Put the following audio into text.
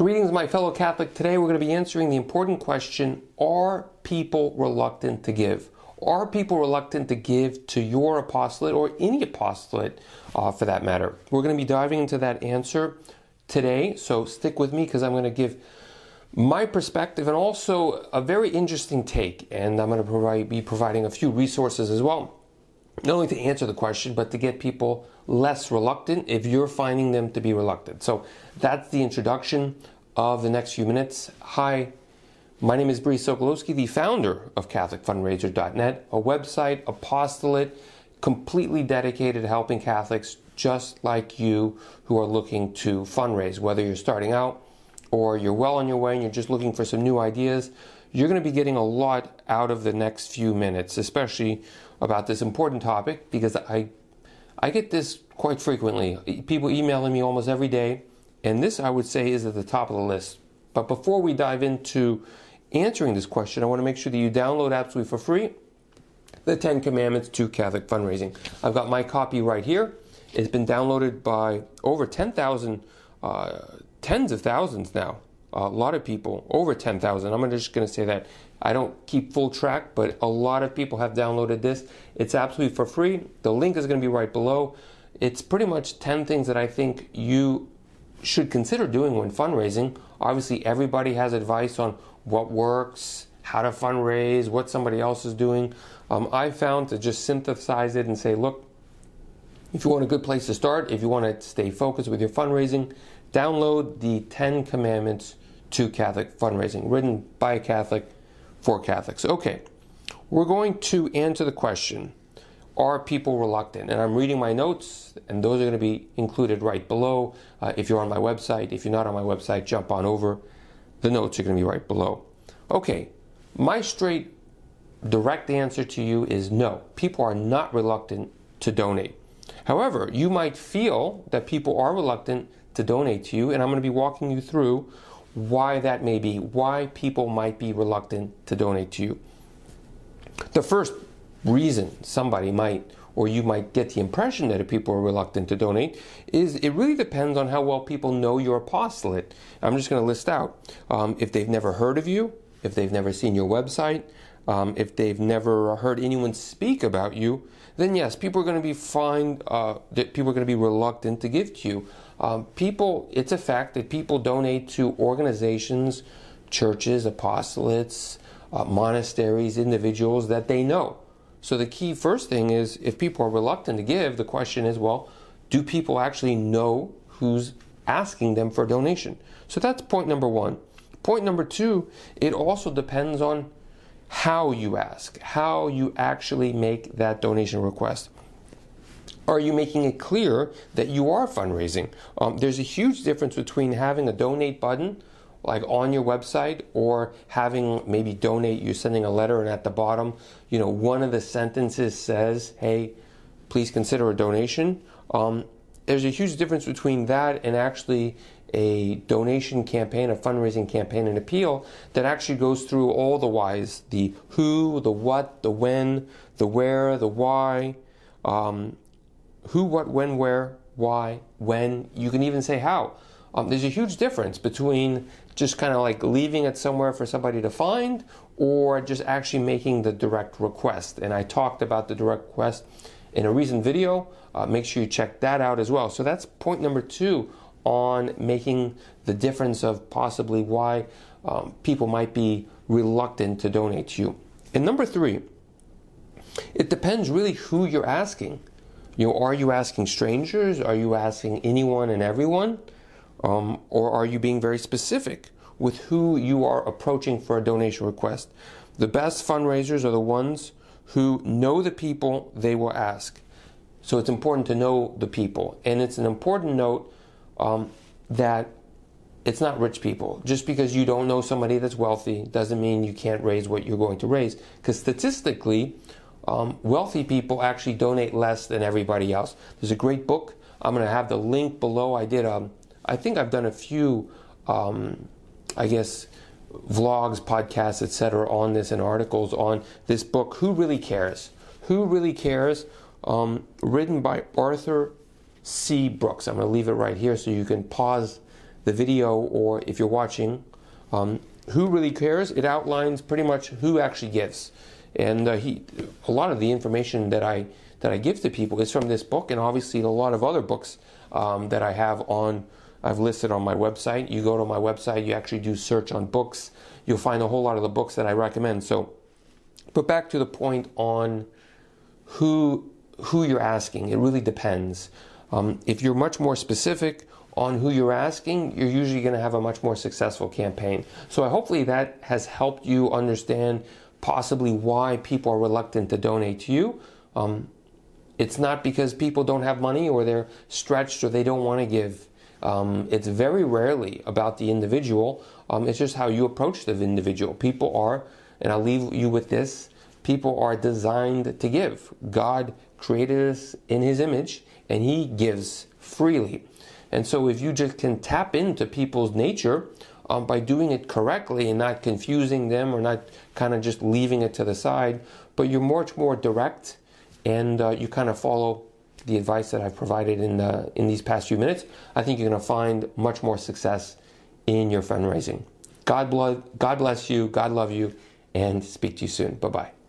Greetings, my fellow Catholic. Today we're going to be answering the important question Are people reluctant to give? Are people reluctant to give to your apostolate or any apostolate uh, for that matter? We're going to be diving into that answer today, so stick with me because I'm going to give my perspective and also a very interesting take, and I'm going to provide, be providing a few resources as well not only to answer the question, but to get people less reluctant if you're finding them to be reluctant. So that's the introduction of the next few minutes. Hi, my name is Brice Sokolowski, the founder of CatholicFundraiser.net, a website, apostolate, completely dedicated to helping Catholics just like you who are looking to fundraise, whether you're starting out or you're well on your way and you're just looking for some new ideas. You're going to be getting a lot out of the next few minutes, especially about this important topic because I I get this quite frequently. People emailing me almost every day, and this I would say is at the top of the list. But before we dive into answering this question, I want to make sure that you download absolutely for free the Ten Commandments to Catholic Fundraising. I've got my copy right here. It's been downloaded by over 10,000, uh, tens of thousands now. A lot of people, over 10,000. I'm just going to say that I don't keep full track, but a lot of people have downloaded this. It's absolutely for free. The link is going to be right below. It's pretty much 10 things that I think you should consider doing when fundraising. Obviously, everybody has advice on what works, how to fundraise, what somebody else is doing. Um, I found to just synthesize it and say, look, if you want a good place to start, if you want to stay focused with your fundraising, download the 10 Commandments to Catholic Fundraising, written by a Catholic for Catholics. Okay, we're going to answer the question Are people reluctant? And I'm reading my notes, and those are going to be included right below. Uh, if you're on my website, if you're not on my website, jump on over. The notes are going to be right below. Okay, my straight, direct answer to you is no. People are not reluctant to donate. However, you might feel that people are reluctant to donate to you, and I'm going to be walking you through why that may be, why people might be reluctant to donate to you. The first reason somebody might or you might get the impression that people are reluctant to donate is it really depends on how well people know your apostolate. I'm just going to list out um, if they've never heard of you, if they've never seen your website, um, if they've never heard anyone speak about you, then yes, people are going to be fine. Uh, that people are going to be reluctant to give to you. Um, people, it's a fact that people donate to organizations, churches, apostolates, uh, monasteries, individuals that they know. So the key first thing is if people are reluctant to give, the question is, well, do people actually know who's asking them for a donation? So that's point number one. Point number two, it also depends on how you ask, how you actually make that donation request. Are you making it clear that you are fundraising? Um, there's a huge difference between having a donate button like on your website or having maybe donate you're sending a letter and at the bottom you know one of the sentences says hey please consider a donation um, there's a huge difference between that and actually a donation campaign, a fundraising campaign, an appeal that actually goes through all the whys the who, the what, the when, the where, the why, um, who, what, when, where, why, when. You can even say how. Um, there's a huge difference between just kind of like leaving it somewhere for somebody to find or just actually making the direct request. And I talked about the direct request in a recent video. Uh, make sure you check that out as well. So that's point number two on making the difference of possibly why um, people might be reluctant to donate to you. And number three, it depends really who you're asking. You know, are you asking strangers? Are you asking anyone and everyone? Um, or are you being very specific with who you are approaching for a donation request? The best fundraisers are the ones who know the people they will ask. So it's important to know the people. And it's an important note um, that it's not rich people. Just because you don't know somebody that's wealthy doesn't mean you can't raise what you're going to raise. Because statistically, um, wealthy people actually donate less than everybody else. There's a great book. I'm going to have the link below. I did. Um, I think I've done a few. Um, I guess vlogs, podcasts, etc. on this and articles on this book. Who really cares? Who really cares? Um, written by Arthur C. Brooks. I'm going to leave it right here so you can pause the video or if you're watching, um, who really cares? It outlines pretty much who actually gives, and uh, he, a lot of the information that I that I give to people is from this book, and obviously a lot of other books um, that I have on. I've listed on my website. You go to my website, you actually do search on books, you'll find a whole lot of the books that I recommend. So, but back to the point on who who you're asking. It really depends. Um, if you're much more specific on who you're asking, you're usually going to have a much more successful campaign. So hopefully that has helped you understand possibly why people are reluctant to donate to you. Um, it's not because people don't have money or they're stretched or they don't want to give. Um, it's very rarely about the individual. Um, it's just how you approach the individual. People are, and I'll leave you with this people are designed to give. God created us in His image, and He gives freely. And so, if you just can tap into people's nature um, by doing it correctly and not confusing them or not kind of just leaving it to the side, but you're much more direct and uh, you kind of follow the advice that I've provided in, the, in these past few minutes, I think you're going to find much more success in your fundraising. God, God bless you, God love you, and speak to you soon. Bye bye.